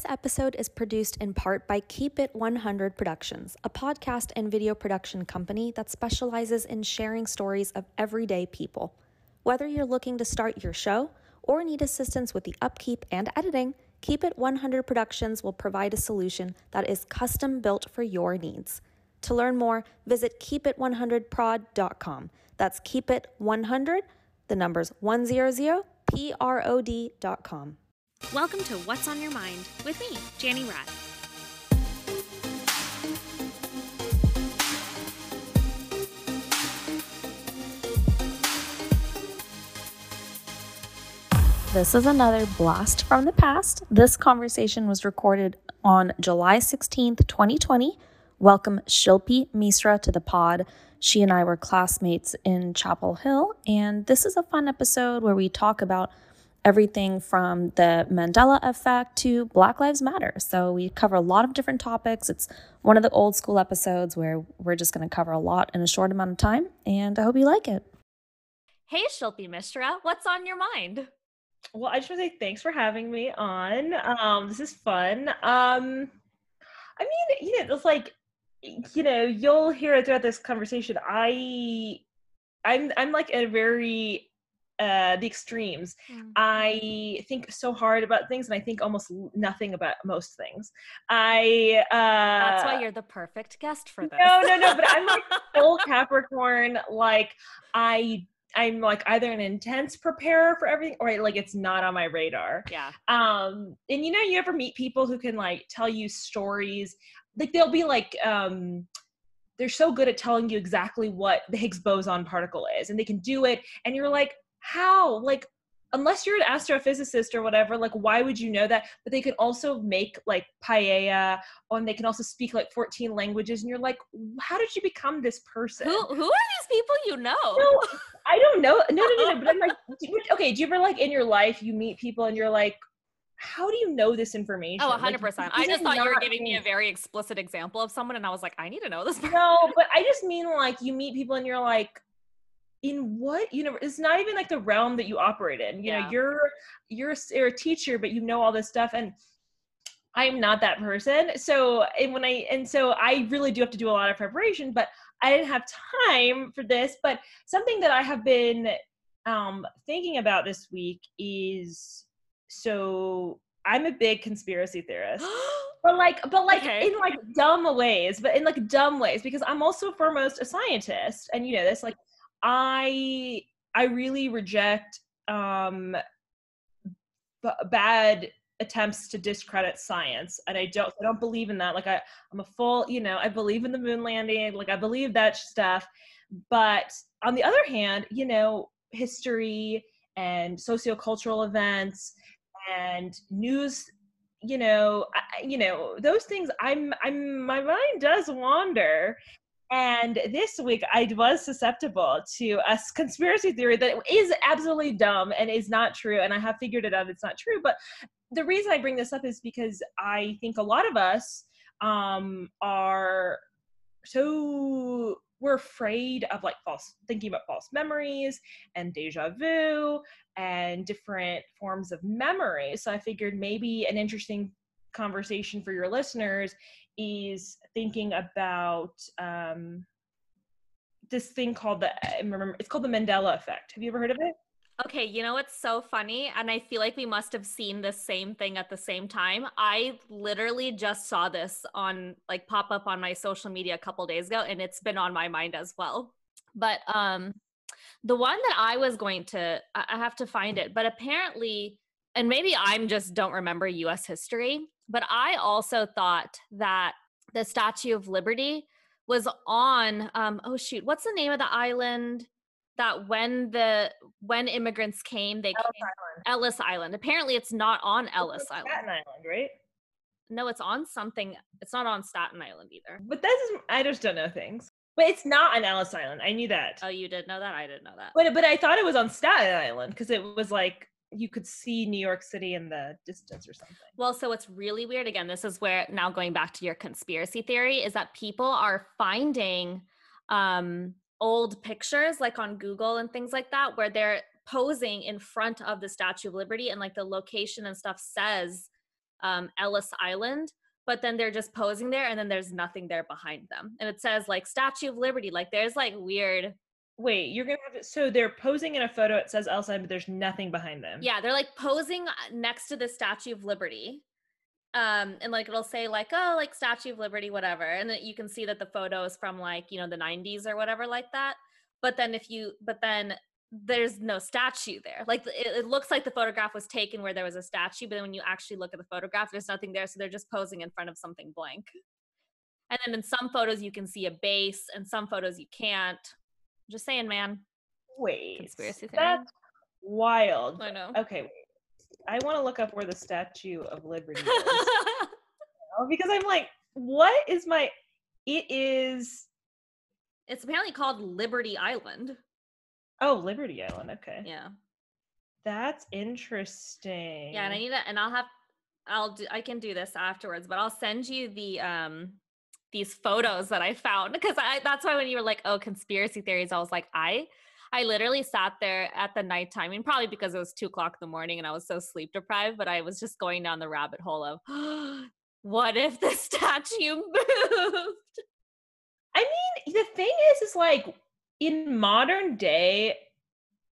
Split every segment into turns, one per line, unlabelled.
This episode is produced in part by Keep It 100 Productions, a podcast and video production company that specializes in sharing stories of everyday people. Whether you're looking to start your show or need assistance with the upkeep and editing, Keep It 100 Productions will provide a solution that is custom built for your needs. To learn more, visit keepit100prod.com. That's keepit100, the numbers 100, P R O D.com.
Welcome to What's on Your Mind with me, Janny Rad.
This is another blast from the past. This conversation was recorded on July 16th, 2020. Welcome Shilpi Misra to the pod. She and I were classmates in Chapel Hill, and this is a fun episode where we talk about everything from the Mandela effect to Black Lives Matter. So we cover a lot of different topics. It's one of the old school episodes where we're just going to cover a lot in a short amount of time, and I hope you like it.
Hey, Shilpi Misra, what's on your mind?
Well, I just want to say thanks for having me on. Um, this is fun. Um, I mean, you know, it's like, you know, you'll hear it throughout this conversation. I, I'm, I'm like a very uh, the extremes. Mm-hmm. I think so hard about things, and I think almost nothing about most things. I uh,
that's why you're the perfect guest for this.
No, no, no. But I'm like full Capricorn. Like I I'm like either an intense preparer for everything or like it's not on my radar.
Yeah.
Um and you know you ever meet people who can like tell you stories like they'll be like um they're so good at telling you exactly what the Higgs boson particle is and they can do it and you're like how like unless you're an astrophysicist or whatever, like why would you know that? But they can also make like paella, and they can also speak like 14 languages, and you're like, how did you become this person?
Who who are these people you know?
No, I don't know. No, no, no, no. But I'm like, okay, do you ever like in your life you meet people and you're like, how do you know this information?
Oh, 100%. Like, I just thought you were giving me a very explicit example of someone, and I was like, I need to know this person.
No, but I just mean like you meet people and you're like, in what you know it's not even like the realm that you operate in you yeah. know you're you're, you're a teacher but you know all this stuff and i'm not that person so and when i and so i really do have to do a lot of preparation but i didn't have time for this but something that i have been um thinking about this week is so i'm a big conspiracy theorist but like but like okay. in like dumb ways but in like dumb ways because i'm also foremost a scientist and you know this like I I really reject um b- bad attempts to discredit science and i don't i don't believe in that. Like i i'm a full you know i believe in the moon landing like i believe that stuff. But on the other hand you know history and sociocultural events and news you know I, you know those things i'm i'm my mind does wander and this week, I was susceptible to a conspiracy theory that is absolutely dumb and is not true. And I have figured it out, it's not true. But the reason I bring this up is because I think a lot of us um, are so we're afraid of like false thinking about false memories and deja vu and different forms of memory. So I figured maybe an interesting conversation for your listeners is thinking about um, this thing called the remember it's called the Mandela effect. Have you ever heard of it?
Okay, you know what's so funny? And I feel like we must have seen the same thing at the same time. I literally just saw this on like pop up on my social media a couple days ago and it's been on my mind as well. But um the one that I was going to I have to find it, but apparently and maybe I'm just don't remember US history, but I also thought that the Statue of Liberty was on um oh shoot, what's the name of the island that when the when immigrants came they
Ellis
came
Island.
Ellis Island. Apparently it's not on Ellis Island.
Staten Island, right?
No, it's on something. It's not on Staten Island either.
But that is I just don't know things. But it's not on Ellis Island. I knew that.
Oh, you did know that? I didn't know that.
But but I thought it was on Staten Island because it was like you could see New York City in the distance or something.
Well, so it's really weird. Again, this is where now going back to your conspiracy theory is that people are finding um, old pictures like on Google and things like that where they're posing in front of the Statue of Liberty and like the location and stuff says um, Ellis Island, but then they're just posing there and then there's nothing there behind them. And it says like Statue of Liberty. Like there's like weird.
Wait, you're gonna have to. So they're posing in a photo. It says Island, but there's nothing behind them.
Yeah, they're like posing uh, next to the Statue of Liberty. Um, and like it'll say like, oh, like Statue of Liberty, whatever. And then you can see that the photo is from like, you know, the 90s or whatever like that. But then if you, but then there's no statue there. Like it, it, looks like the photograph was taken where there was a statue, but then when you actually look at the photograph, there's nothing there. So they're just posing in front of something blank. And then in some photos you can see a base, and some photos you can't. Just saying, man.
Wait, conspiracy theory. That's wild.
I know.
Okay, wait. I want to look up where the Statue of Liberty is because I'm like, what is my? It is.
It's apparently called Liberty Island.
Oh, Liberty Island. Okay.
Yeah.
That's interesting.
Yeah, and I need to, and I'll have, I'll do, I can do this afterwards, but I'll send you the um these photos that I found because I that's why when you were like, oh, conspiracy theories, I was like, I I literally sat there at the nighttime, mean, probably because it was two o'clock in the morning and I was so sleep deprived, but I was just going down the rabbit hole of what if the statue moved?
I mean, the thing is, is like in modern day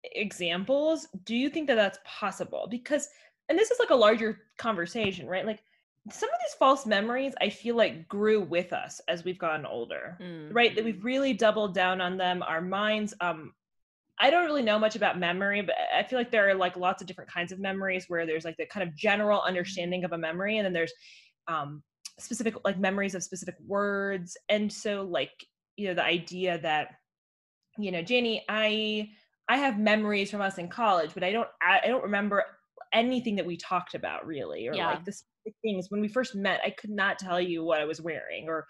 examples, do you think that that's possible? Because, and this is like a larger conversation, right? Like some of these false memories, I feel like grew with us as we've gotten older, mm-hmm. right? That we've mm-hmm. really doubled down on them. Our minds, um, I don't really know much about memory, but I feel like there are like lots of different kinds of memories where there's like the kind of general understanding of a memory, and then there's um, specific like memories of specific words. And so, like, you know, the idea that you know, Janie, I I have memories from us in college, but I don't I, I don't remember anything that we talked about really, or yeah. like the things when we first met. I could not tell you what I was wearing or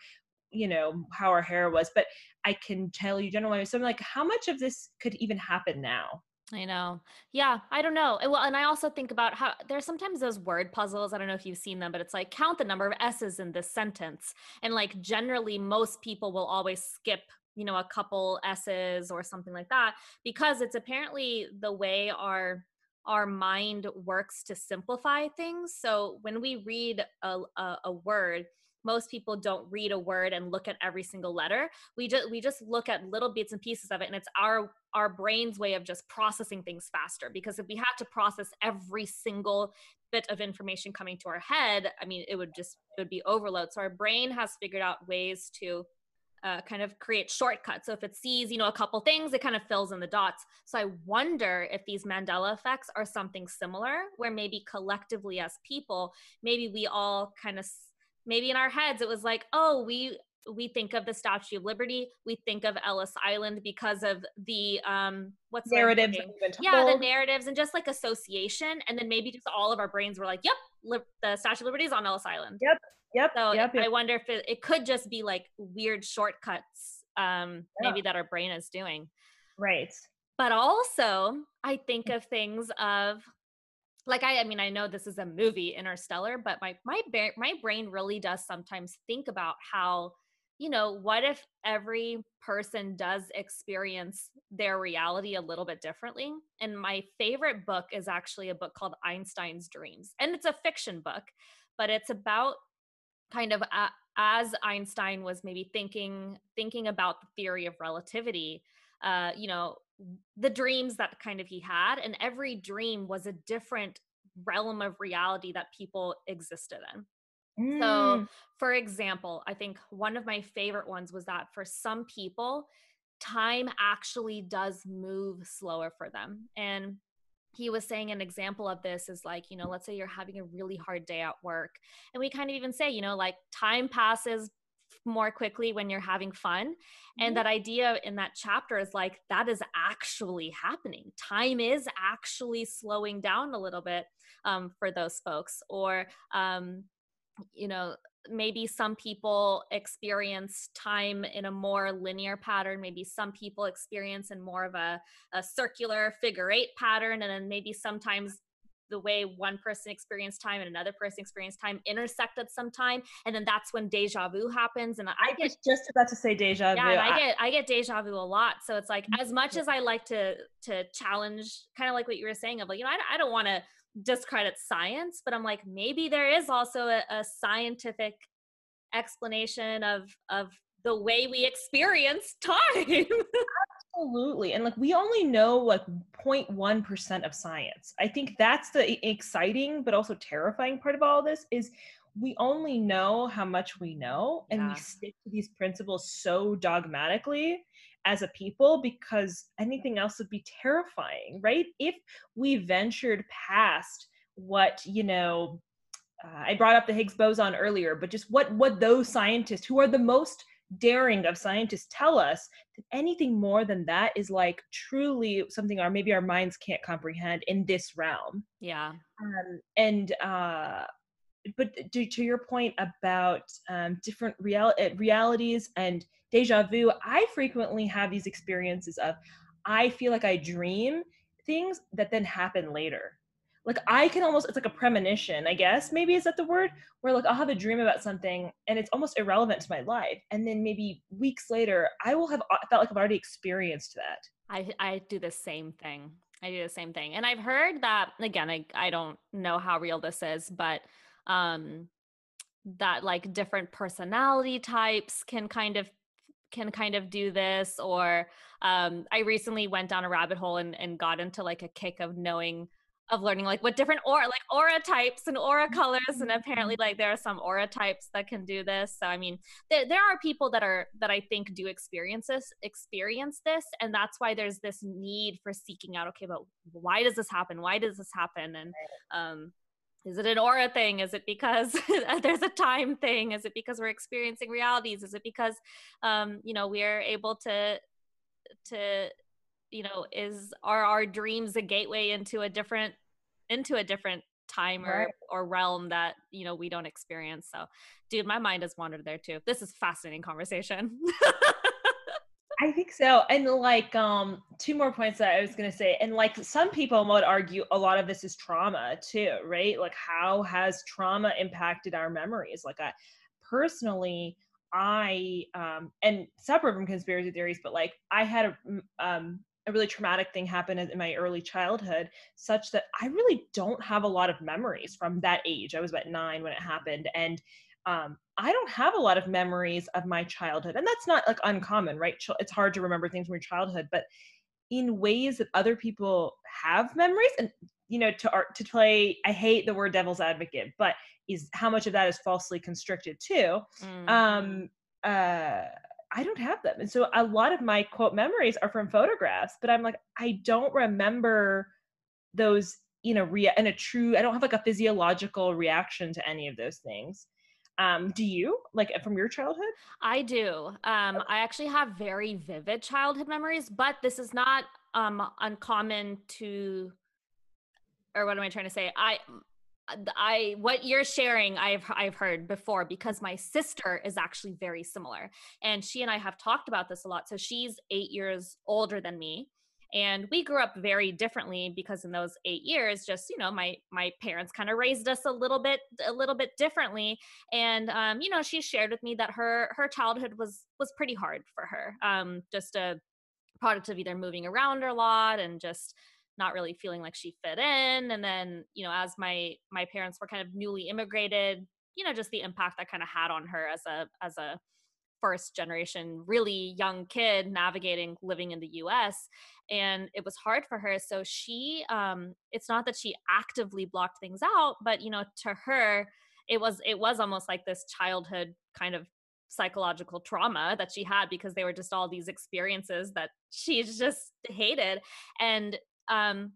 you know how our hair was, but I can tell you generally. So I'm like, how much of this could even happen now?
I know. Yeah, I don't know. Well, and I also think about how there's sometimes those word puzzles. I don't know if you've seen them, but it's like count the number of S's in this sentence. And like generally, most people will always skip you know a couple s's or something like that because it's apparently the way our our mind works to simplify things. So when we read a, a, a word most people don't read a word and look at every single letter. We just we just look at little bits and pieces of it and it's our our brain's way of just processing things faster because if we had to process every single bit of information coming to our head i mean it would just it would be overload. So our brain has figured out ways to uh, kind of create shortcuts. So if it sees, you know, a couple things, it kind of fills in the dots. So I wonder if these Mandela effects are something similar, where maybe collectively as people, maybe we all kind of, maybe in our heads, it was like, oh, we we think of the Statue of Liberty, we think of Ellis Island because of the um what's
narratives.
Yeah, the narratives and just like association, and then maybe just all of our brains were like, "Yep, li- the Statue of Liberty is on Ellis Island."
Yep, Yep.
So
yep,
yep. I wonder if it, it, could just be like weird shortcuts, um, yeah. maybe that our brain is doing.
Right.
But also, I think of things of like I, I mean, I know this is a movie, Interstellar, but my my my brain really does sometimes think about how, you know, what if every person does experience their reality a little bit differently? And my favorite book is actually a book called Einstein's Dreams, and it's a fiction book, but it's about kind of uh, as Einstein was maybe thinking thinking about the theory of relativity, uh, you know, the dreams that kind of he had, and every dream was a different realm of reality that people existed in. Mm. So, for example, I think one of my favorite ones was that for some people, time actually does move slower for them. And he was saying an example of this is like, you know, let's say you're having a really hard day at work. And we kind of even say, you know, like time passes more quickly when you're having fun. Mm-hmm. And that idea in that chapter is like, that is actually happening. Time is actually slowing down a little bit um, for those folks. Or, um, you know, maybe some people experience time in a more linear pattern maybe some people experience in more of a, a circular figure eight pattern and then maybe sometimes the way one person experienced time and another person experienced time intersect at some time and then that's when deja vu happens and i,
I get just about to say deja vu.
yeah, vu i get i get deja vu a lot so it's like as much as i like to to challenge kind of like what you were saying of like you know i, I don't want to discredit science, but I'm like, maybe there is also a, a scientific explanation of of the way we experience time.
Absolutely. And like we only know like 0.1% of science. I think that's the exciting but also terrifying part of all this is we only know how much we know and yeah. we stick to these principles so dogmatically as a people because anything else would be terrifying, right? If we ventured past what, you know, uh, I brought up the Higgs boson earlier, but just what what those scientists who are the most daring of scientists tell us that anything more than that is like truly something our maybe our minds can't comprehend in this realm.
Yeah.
Um, and uh, but to, to your point about um, different real uh, realities and deja vu, I frequently have these experiences of I feel like I dream things that then happen later like I can almost it's like a premonition, I guess. Maybe is that the word? Where like I'll have a dream about something and it's almost irrelevant to my life. And then maybe weeks later, I will have felt like I've already experienced that.
I I do the same thing. I do the same thing. And I've heard that again, I I don't know how real this is, but um that like different personality types can kind of can kind of do this or um I recently went down a rabbit hole and, and got into like a kick of knowing of learning like what different aura like aura types and aura colors and apparently like there are some aura types that can do this. So i mean there, there are people that are that i think do experience this experience this and that's why there's this need for seeking out okay but why does this happen? Why does this happen? And um is it an aura thing? Is it because there's a time thing? Is it because we're experiencing realities? Is it because um you know we're able to to you know is are our dreams a gateway into a different into a different time or, right. or realm that you know we don't experience? So dude my mind has wandered there too. This is fascinating conversation
I think so. And like um two more points that I was going to say and like some people would argue a lot of this is trauma too, right? Like how has trauma impacted our memories? Like I personally I um and separate from conspiracy theories, but like I had a um a really traumatic thing happened in my early childhood such that i really don't have a lot of memories from that age i was about nine when it happened and um, i don't have a lot of memories of my childhood and that's not like uncommon right it's hard to remember things from your childhood but in ways that other people have memories and you know to art to play i hate the word devil's advocate but is how much of that is falsely constricted too mm. um uh I don't have them. And so a lot of my quote memories are from photographs, but I'm like, I don't remember those, you know, rea- in a true, I don't have like a physiological reaction to any of those things. Um, do you like from your childhood?
I do. Um, I actually have very vivid childhood memories, but this is not um uncommon to or what am I trying to say? I I what you're sharing I've I've heard before because my sister is actually very similar and she and I have talked about this a lot so she's 8 years older than me and we grew up very differently because in those 8 years just you know my my parents kind of raised us a little bit a little bit differently. And um you know she shared with me that her her childhood was was pretty hard for her um just a product of either moving around a lot and just not really feeling like she fit in. And then you know as my my parents were kind of newly immigrated you know just the impact that kind of had on her as a as a first generation really young kid navigating living in the US and it was hard for her. So she um it's not that she actively blocked things out but you know to her it was it was almost like this childhood kind of psychological trauma that she had because they were just all these experiences that she just hated. And um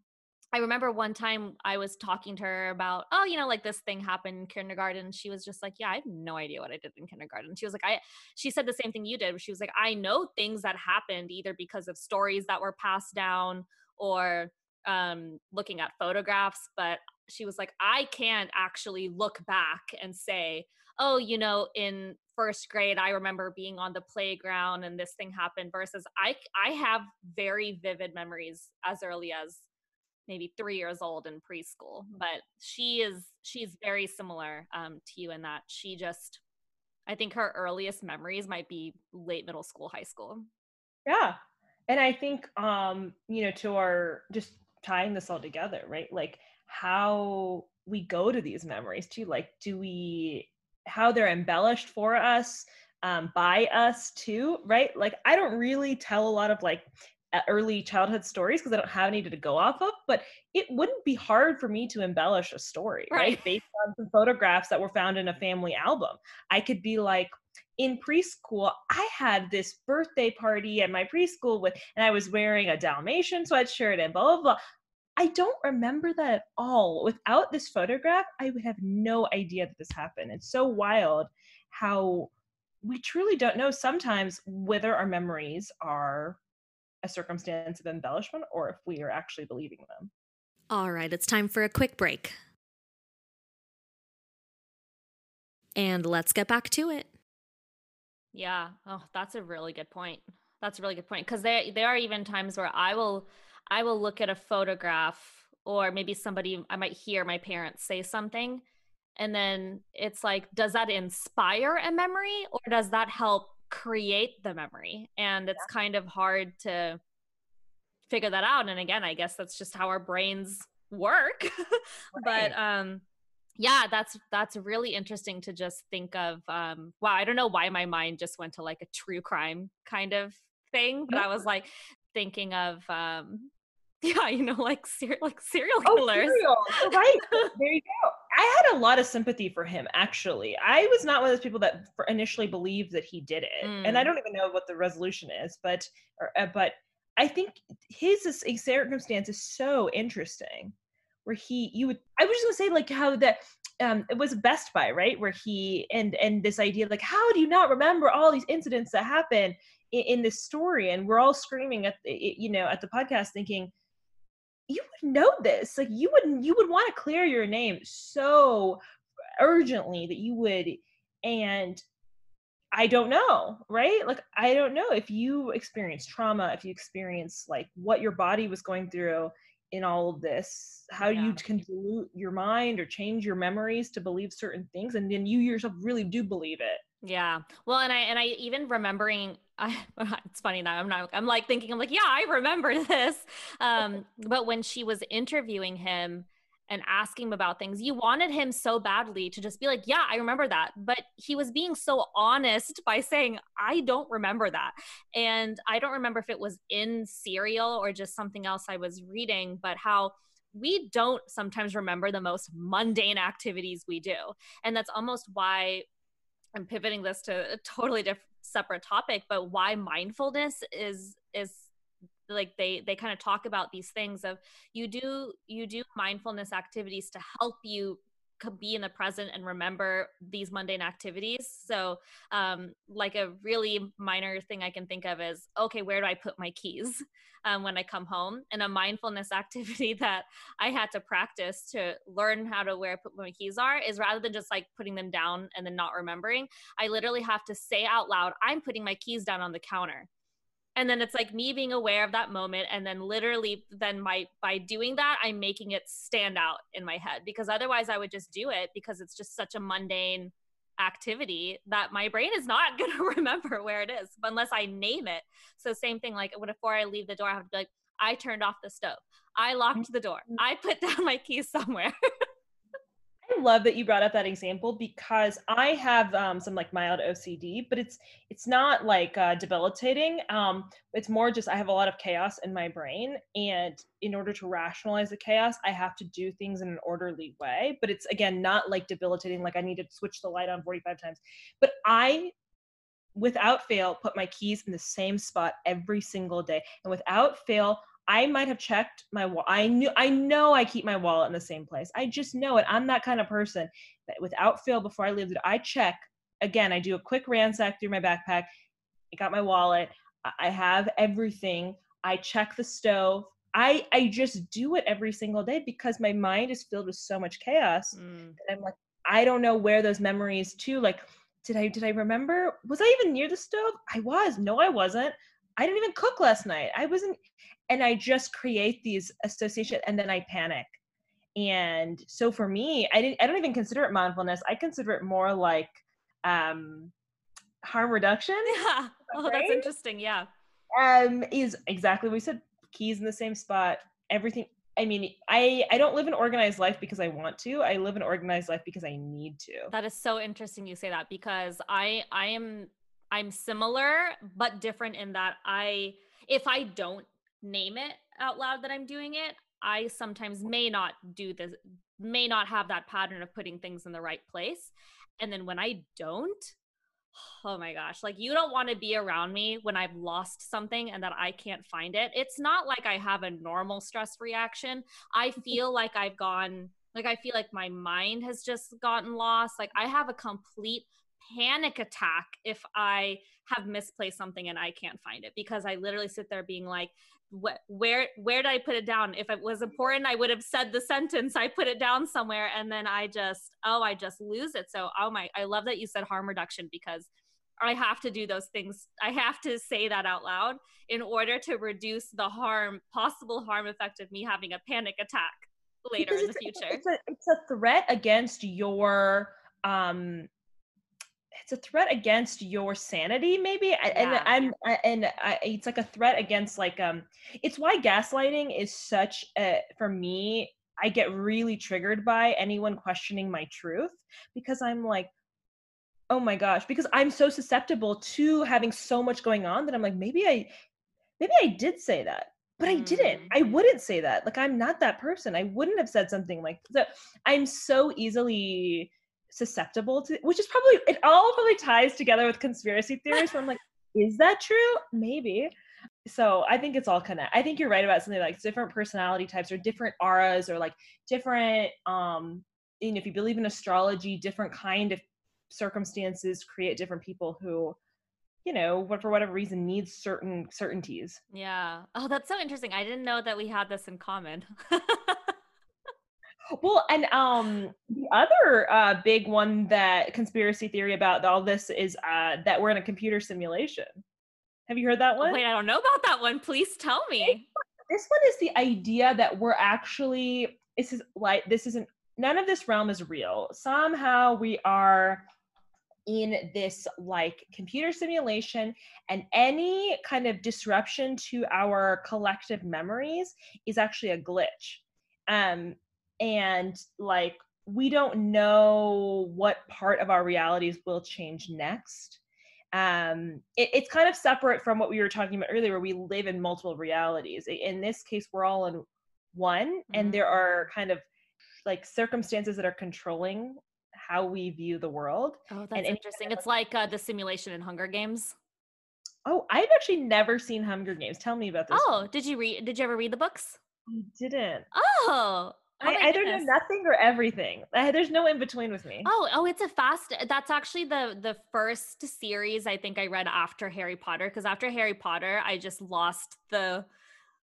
I remember one time I was talking to her about, oh, you know, like this thing happened in kindergarten. She was just like, yeah, I have no idea what I did in kindergarten. She was like, I, she said the same thing you did. She was like, I know things that happened either because of stories that were passed down or um, looking at photographs, but she was like, I can't actually look back and say, oh, you know, in first grade, I remember being on the playground and this thing happened versus I, I have very vivid memories as early as maybe three years old in preschool, but she is, she's very similar um, to you in that she just, I think her earliest memories might be late middle school, high school.
Yeah. And I think, um, you know, to our just tying this all together, right? Like how we go to these memories too. Like, do we how they're embellished for us um, by us too, right? Like, I don't really tell a lot of like early childhood stories because I don't have any to go off of, but it wouldn't be hard for me to embellish a story, right? right? Based on some photographs that were found in a family album. I could be like, in preschool, I had this birthday party at my preschool with, and I was wearing a Dalmatian sweatshirt and blah, blah, blah. I don't remember that at all. Without this photograph, I would have no idea that this happened. It's so wild how we truly don't know sometimes whether our memories are a circumstance of embellishment or if we are actually believing them.
All right, it's time for a quick break. And let's get back to it.
Yeah. Oh, that's a really good point. That's a really good point because there there are even times where I will I will look at a photograph or maybe somebody I might hear my parents say something and then it's like does that inspire a memory or does that help create the memory and it's yeah. kind of hard to figure that out and again i guess that's just how our brains work right. but um yeah that's that's really interesting to just think of um wow i don't know why my mind just went to like a true crime kind of thing but i was like thinking of um yeah you know like ser- like serial oh, killers oh, serial.
right there you go i had a lot of sympathy for him actually i was not one of those people that initially believed that he did it mm. and i mm. don't even know what the resolution is but or, uh, but i think his circumstance is so interesting where he you would i was just gonna say like how that um it was best buy right where he and and this idea like how do you not remember all these incidents that happen in, in this story and we're all screaming at the, you know at the podcast thinking you would know this like you would you would want to clear your name so urgently that you would and I don't know, right? Like, I don't know if you experience trauma, if you experience like what your body was going through in all of this how yeah. you can dilute your mind or change your memories to believe certain things and then you yourself really do believe it
yeah well and i and i even remembering I, it's funny now i'm not i'm like thinking i'm like yeah i remember this um but when she was interviewing him and asking him about things. You wanted him so badly to just be like, Yeah, I remember that. But he was being so honest by saying, I don't remember that. And I don't remember if it was in Serial or just something else I was reading, but how we don't sometimes remember the most mundane activities we do. And that's almost why I'm pivoting this to a totally different separate topic, but why mindfulness is is like they they kind of talk about these things of you do you do mindfulness activities to help you be in the present and remember these mundane activities. So um, like a really minor thing i can think of is okay where do i put my keys? Um, when i come home. And a mindfulness activity that i had to practice to learn how to where put my keys are is rather than just like putting them down and then not remembering i literally have to say out loud i'm putting my keys down on the counter and then it's like me being aware of that moment and then literally then my by doing that i'm making it stand out in my head because otherwise i would just do it because it's just such a mundane activity that my brain is not going to remember where it is unless i name it. So same thing like before i leave the door i have to be like i turned off the stove. I locked mm-hmm. the door. I put down my keys somewhere
love that you brought up that example because I have um, some like mild OCD, but it's it's not like uh, debilitating. Um, it's more just I have a lot of chaos in my brain, and in order to rationalize the chaos, I have to do things in an orderly way. But it's again not like debilitating, like I need to switch the light on 45 times. But I without fail put my keys in the same spot every single day and without fail I might have checked my I knew I know I keep my wallet in the same place. I just know it. I'm that kind of person that without fail before I leave it, I check again. I do a quick ransack through my backpack. I got my wallet. I have everything. I check the stove. I I just do it every single day because my mind is filled with so much chaos. Mm. I'm like, I don't know where those memories to like did I did I remember? Was I even near the stove? I was. No, I wasn't. I didn't even cook last night. I wasn't and I just create these associations and then I panic. And so for me, I didn't I don't even consider it mindfulness. I consider it more like um harm reduction.
Yeah. Oh, right? that's interesting. Yeah.
Um is exactly what we said. Keys in the same spot, everything I mean, I I don't live an organized life because I want to. I live an organized life because I need to.
That is so interesting you say that because I I am I'm similar but different in that I if I don't name it out loud that I'm doing it, I sometimes may not do this may not have that pattern of putting things in the right place. And then when I don't, oh my gosh, like you don't want to be around me when I've lost something and that I can't find it. It's not like I have a normal stress reaction. I feel like I've gone, like, I feel like my mind has just gotten lost. Like, I have a complete panic attack if I have misplaced something and I can't find it because I literally sit there being like, where where did I put it down? If it was important, I would have said the sentence. I put it down somewhere, and then I just oh, I just lose it. So oh my, I love that you said harm reduction because I have to do those things. I have to say that out loud in order to reduce the harm, possible harm effect of me having a panic attack later because in the future.
It's a, it's a threat against your um it's a threat against your sanity maybe yeah. and i'm and I, it's like a threat against like um it's why gaslighting is such a for me i get really triggered by anyone questioning my truth because i'm like oh my gosh because i'm so susceptible to having so much going on that i'm like maybe i maybe i did say that but I didn't. I mm-hmm. wouldn't say that. Like I'm not that person. I wouldn't have said something like that. I'm so easily susceptible to which is probably it all probably ties together with conspiracy theories where i'm like is that true? Maybe. So i think it's all kind of i think you're right about something like different personality types or different auras or like different um you know if you believe in astrology different kind of circumstances create different people who you know what for whatever reason needs certain certainties.
Yeah. Oh that's so interesting. I didn't know that we had this in common
Well, and um, the other uh, big one that conspiracy theory about all this is uh, that we're in a computer simulation. Have you heard that one?
wait, I don't know about that one. Please tell me.
This one is the idea that we're actually this is like this isn't none of this realm is real. Somehow we are in this like computer simulation and any kind of disruption to our collective memories is actually a glitch um and like we don't know what part of our realities will change next. Um it, it's kind of separate from what we were talking about earlier where we live in multiple realities. In this case we're all in one mm-hmm. and there are kind of like circumstances that are controlling how we view the world.
Oh that's and interesting. it's like uh, the simulation in hunger games.
Oh i've actually never seen hunger games. Tell me about this
oh one. did you read did you ever read the books?
I didn't.
Oh
Oh I either know nothing or everything. I, there's no in between with me.
Oh, oh, it's a fast. That's actually the the first series I think I read after Harry Potter because after Harry Potter, I just lost the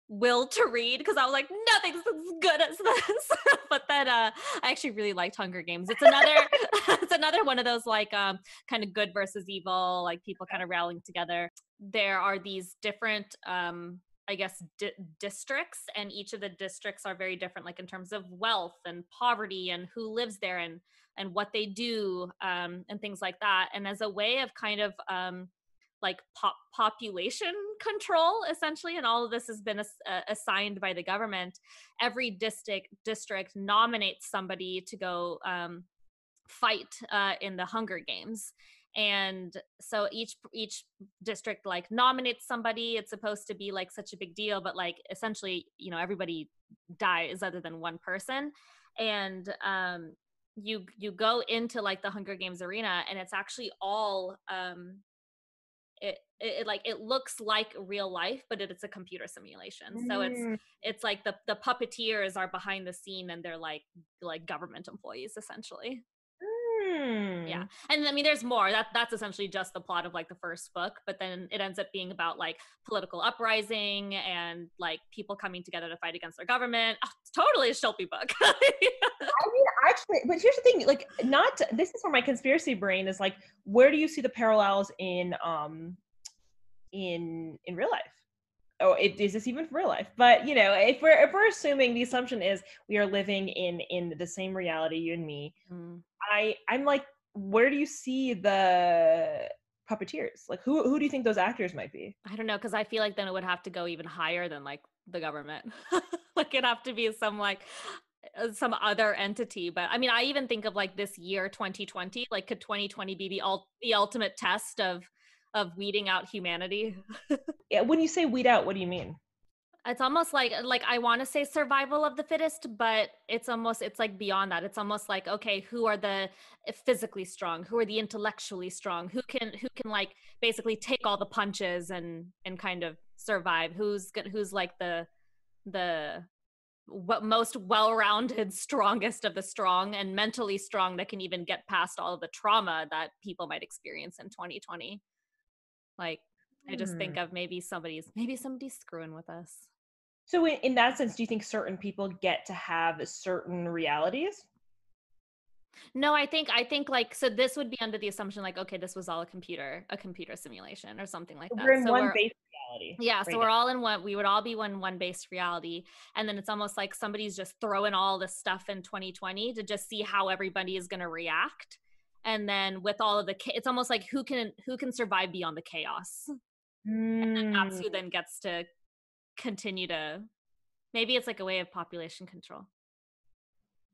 will to read because I was like, nothing's as good as this. but then uh, I actually really liked Hunger Games. It's another it's another one of those like um kind of good versus evil, like people kind of rallying together. There are these different um I guess, di- districts, and each of the districts are very different, like in terms of wealth and poverty and who lives there and and what they do um, and things like that. And as a way of kind of um, like pop- population control, essentially, and all of this has been ass- uh, assigned by the government. Every district district nominates somebody to go um, fight uh, in the Hunger Games and so each each district like nominates somebody it's supposed to be like such a big deal but like essentially you know everybody dies other than one person and um you you go into like the hunger games arena and it's actually all um it, it, it, like it looks like real life but it, it's a computer simulation so it's mm. it's like the the puppeteers are behind the scene and they're like like government employees essentially yeah. Hmm. And I mean there's more. That that's essentially just the plot of like the first book, but then it ends up being about like political uprising and like people coming together to fight against their government. Oh, it's totally a Shilpi book. I
mean actually, but here's the thing, like not this is where my conspiracy brain is like where do you see the parallels in um in in real life? Oh it, is this even for real life but you know if we're if we're assuming the assumption is we are living in in the same reality you and me mm. i i'm like where do you see the puppeteers like who who do you think those actors might be
i don't know because i feel like then it would have to go even higher than like the government. like it'd have to be some like uh, some other entity but i mean i even think of like this year 2020 like could 2020 be the ult- the ultimate test of of weeding out humanity.
Yeah when you say weed out what do you mean?
It's almost like like i want to say survival of the fittest but it's almost it's like beyond that. It's almost like okay who are the eh, physically strong? Who are the intellectually strong? Who can who can like basically take all the punches and and kind of survive? Who's who's like the the what most well-rounded strongest of the strong and mentally strong that can even get past all of the trauma that people might experience in 2020 like i just think hmm. of maybe somebody's maybe somebody's screwing with us
so in, in that sense do you think certain people get to have certain realities
no, I think I think like so this would be under the assumption like okay, this was all a computer, a computer simulation or something like that.
We're in
so
one base reality.
Yeah, right so we're all in one we would all be one one based reality. And then it's almost like somebody's just throwing all this stuff in 2020 to just see how everybody is going to react. And then with all of the it's almost like who can who can survive beyond the chaos. Mm. And then that's who mm. then gets to continue to maybe it's like a way of population control.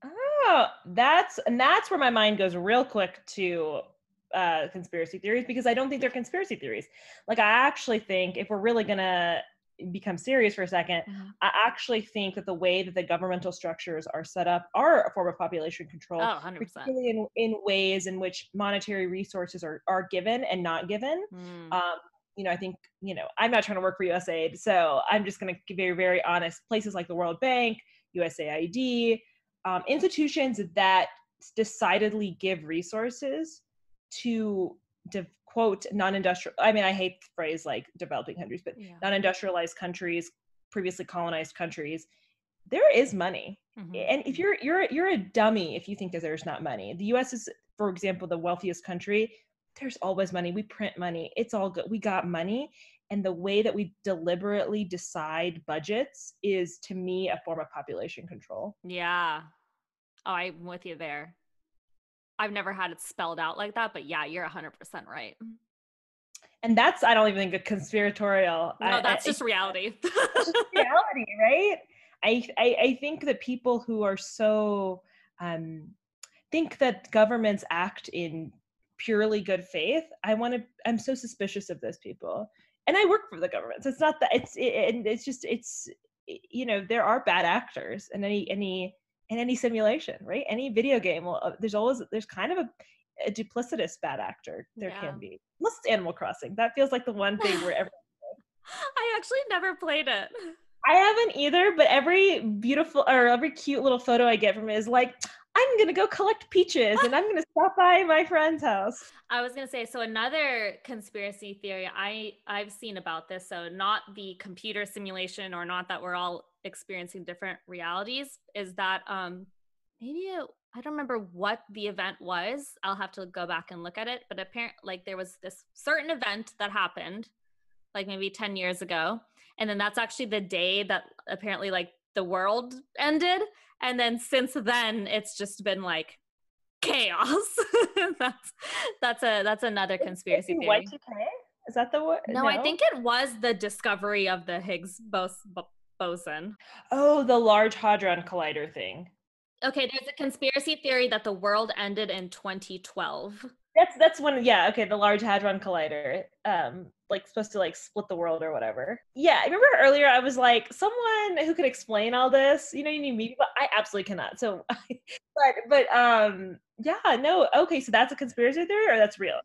Oh, that's and that's where my mind goes real quick to uh conspiracy theories because I don't think they're conspiracy theories. Like I actually think if we're really gonna become serious for a 2nd uh-huh. I actually think that the way that the governmental structures are set up are a form of population control,
oh, 100%.
particularly in, in ways in which monetary resources are, are given and not given. Mm. Um, you know, I think, you know, I'm not trying to work for USAID, so I'm just going to be very, very honest. Places like the World Bank, USAID, um, institutions that decidedly give resources to de- quote non-industrial i mean i hate the phrase like developing countries but yeah. non-industrialized countries previously colonized countries there is money. Mm-hmm. and if you're you're you're a dummy if you think that there's not money. The us is for example the wealthiest country there's always money. We print money. It's all good. We got money. And the way that we deliberately decide budgets is to me a form of population control.
Yeah. Oh i'm with you there i've never had it spelled out like that but yeah you're 100% right.
And that's i don't even think a conspiratorial
no that's I, just I, reality
just reality right? I, I i think that people who are so um think that governments act in purely good faith i want to i'm so suspicious of those people. And I work for the government. So it's not that it's it, it's just it's you know there are bad actors and any any in any simulation, right? Any video game, well, uh, there's always there's kind of a, a duplicitous bad actor. There yeah. can be. It's Animal Crossing, that feels like the one thing where.
I actually never played it.
I haven't either, but every beautiful or every cute little photo I get from it is like, I'm gonna go collect peaches and I'm gonna stop by my friend's house.
I was gonna say so another conspiracy theory I I've seen about this. So not the computer simulation or not that we're all experiencing different realities is that um maybe it, I don't remember what the event was. I'll have to go back and look at it. But apparently, like there was this certain event that happened, like maybe ten years ago, and then that's actually the day that apparently like the world ended and then since then it's just been like chaos that's that's a that's another conspiracy theory
is that the word
no, no, i think it was the discovery of the higgs bos- boson.
Oh the large hadron collider thing.
Okay there's a conspiracy theory that the world ended in 2012
that's that's one yeah okay the large hadron collider um like supposed to like split the world or whatever. Yeah i remember earlier i was like someone who could explain all this? You know you need me but i absolutely cannot so but but um yeah no okay so that's a conspiracy theory or that's real?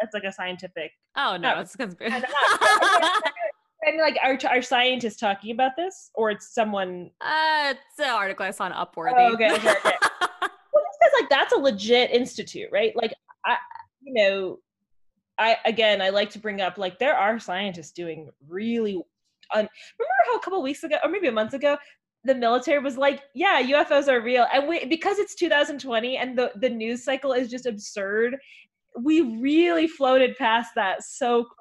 That's like a scientific
oh no it's a conspiracy
and like are, are scientists talking about this or it's someone
uh it's an article i saw on upworthy oh,
okay okay, okay. well, like that's a legit institute right like I, you know, I again, I like to bring up like there are scientists doing really. Un- Remember how a couple weeks ago, or maybe a month ago, the military was like, "Yeah, UFOs are real," and we because it's 2020 and the the news cycle is just absurd. We really floated past that so quickly.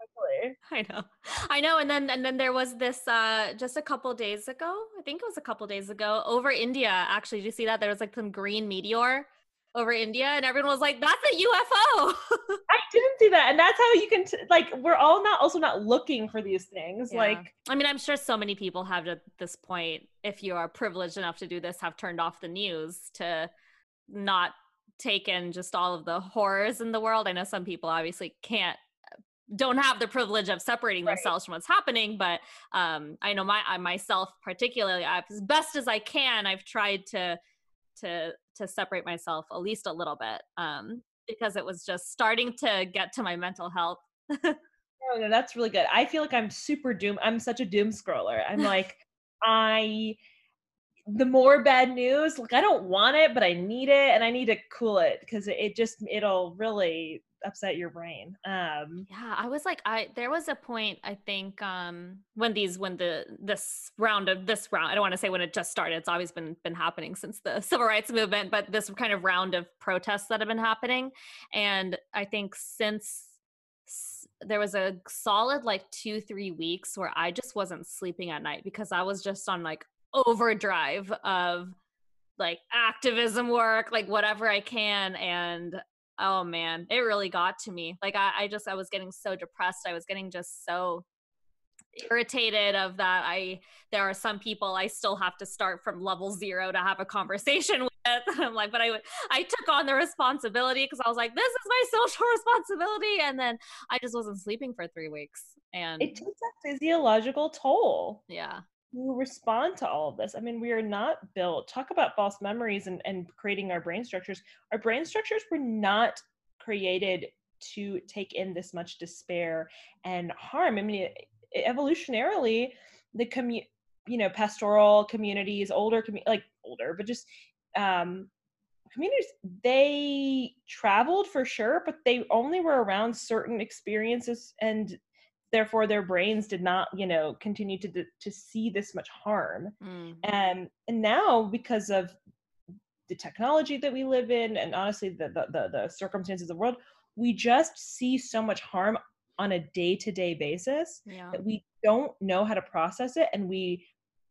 I know, I know, and then and then there was this uh just a couple days ago. I think it was a couple days ago over India. Actually, did you see that there was like some green meteor over India, and everyone was like, "That's a UFO."
I didn't see that. and that's how you can t- like we're all not also not looking for these things yeah. like
i mean i'm sure so many people have at this point if you are privileged enough to do this have turned off the news to not take in just all of the horrors in the world i know some people obviously can't don't have the privilege of separating right. themselves from what's happening but um, i know my I myself particularly I've, as best as i can i've tried to to to separate myself at least a little bit um, because it was just starting to get to my mental health.
Oh no that's really good. I feel like i'm super doom i'm such a doom scroller. I'm like i the more bad news like i don't want it but i need it and i need to cool it because it just it'll really upset your brain um.
Yeah i was like i there was a point i think um when these when the this round of this round i don't want to say when it just started it's always been been happening since the civil rights movement but this kind of round of protests that have been happening and i think since there was a solid like two three weeks where i just wasn't sleeping at night because i was just on like overdrive of like activism work like whatever i can and oh man, it really got to me. Like I, I just I was getting so depressed. I was getting just so irritated of that i there are some people i still have to start from level zero to have a conversation with i'm like but i i took on the responsibility because i was like this is my social responsibility and then i just wasn't sleeping for three weeks and
it takes a physiological toll
yeah
you respond to all of this. I mean, we are not built, talk about false memories and, and creating our brain structures. Our brain structures were not created to take in this much despair and harm. I mean, evolutionarily, the commu you know, pastoral communities, older commu- like older, but just um communities they traveled for sure but they only were around certain experiences and therefore their brains did not you know continue to to see this much harm mm. and and now because of the technology that we live in and honestly the, the the, the circumstances of the world we just see so much harm on a day-to-day basis yeah. that we don't know how to process it and we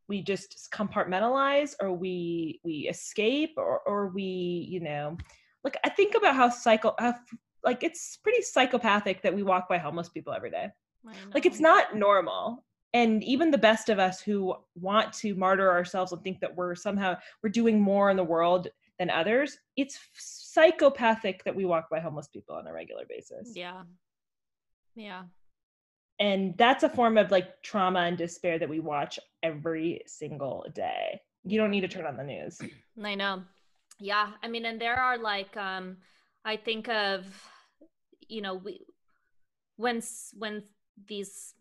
we just compartmentalize or we we escape or or we you know like i think about how psycho how, like it's pretty psychopathic that we walk by homeless people every day like it's not normal. And even the best of us who want to martyr ourselves and think that we're somehow we're doing more in the world than others, it's psychopathic that we walk by homeless people on a regular basis.
Yeah. Yeah.
And that's a form of like trauma and despair that we watch every single day. You don't need to turn on the news.
I know. Yeah. I mean, and there are like um I think of you know, we when when these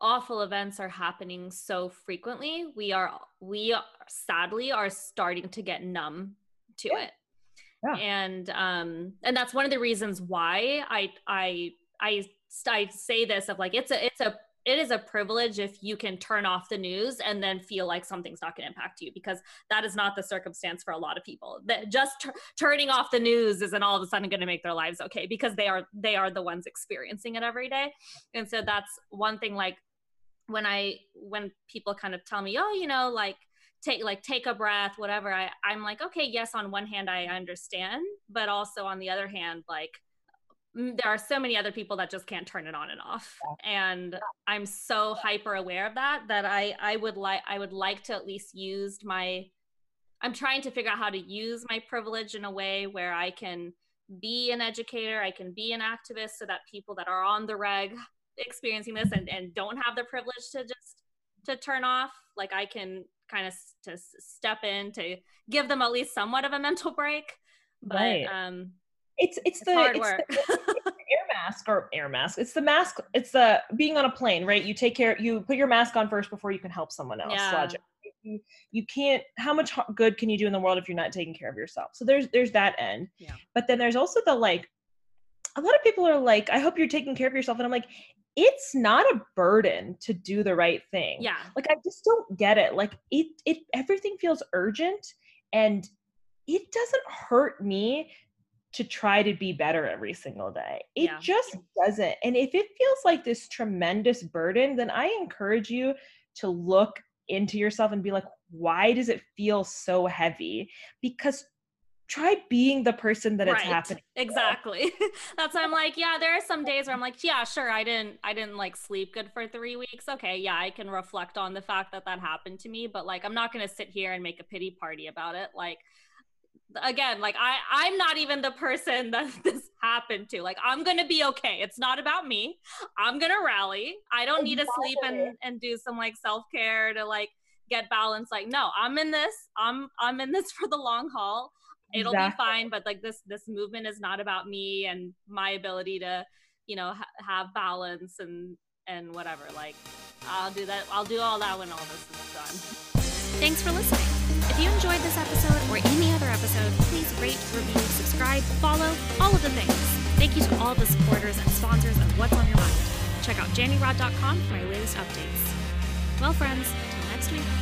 awful events are happening so frequently we are we are, sadly are starting to get numb to yeah. it yeah. and um and that's one of the reasons why i i i i say this of like it's a it's a it is a privilege if you can turn off the news and then feel like something's not going to impact you because that is not the circumstance for a lot of people. That just t- turning off the news isn't all of a sudden going to make their lives okay because they are they are the ones experiencing it every day. And so that's one thing like when i when people kind of tell me oh you know like take like take a breath whatever i i'm like okay yes on one hand i understand but also on the other hand like there are so many other people that just can't turn it on and off. And i'm so hyper aware of that that i i would like i would like to at least use my i'm trying to figure out how to use my privilege in a way where i can be an educator i can be an activist so that people that are on the reg experiencing this and, and don't have the privilege to just to turn off like i can kind of to step in to give them at least somewhat of a mental break. But right. um
it's it's, it's the, it's. The, air mask or air mask. It's the mask. It's the being on a plane, right? You take care. You put your mask on first before you can help someone else. Yeah. Logic. You, you can't. How much good can you do in the world if you're not taking care of yourself? So there's there's that end. Yeah. But then there's also the like. A lot of people are like, I hope you're taking care of yourself, and I'm like, it's not a burden to do the right thing.
Yeah.
Like I just don't get it. Like it it everything feels urgent and it doesn't hurt me to try to be better every single day. It yeah. just doesn't. And if it feels like this tremendous burden, then I encourage you to look into yourself and be like, why does it feel so heavy? Because try being the person that right. it's happening.
Exactly. That's why I'm like, yeah, there are some days where I'm like, yeah, sure, I didn't I didn't like sleep good for 3 weeks. Okay, yeah, I can reflect on the fact that that happened to me, but like I'm not going to sit here and make a pity party about it. Like again like i i'm not even the person that this happened to. Like i'm gonna be okay. It's not about me. I'm gonna rally. I don't need to sleep and and do some like self-care to like get balance. Like no i'm in this. I'm i'm in this for the long haul. It'll exactly. be fine but like this this movement is not about me and my ability to you know ha- have balance and and whatever. Like i'll do that. I'll do all that when all this is done.
Thanks for listening if you enjoyed this episode or any other episode please rate review subscribe follow all of the things. Thank you to all the supporters and sponsors of what's on your mind. Check out jannyrod.com for my latest updates. Well friends until next week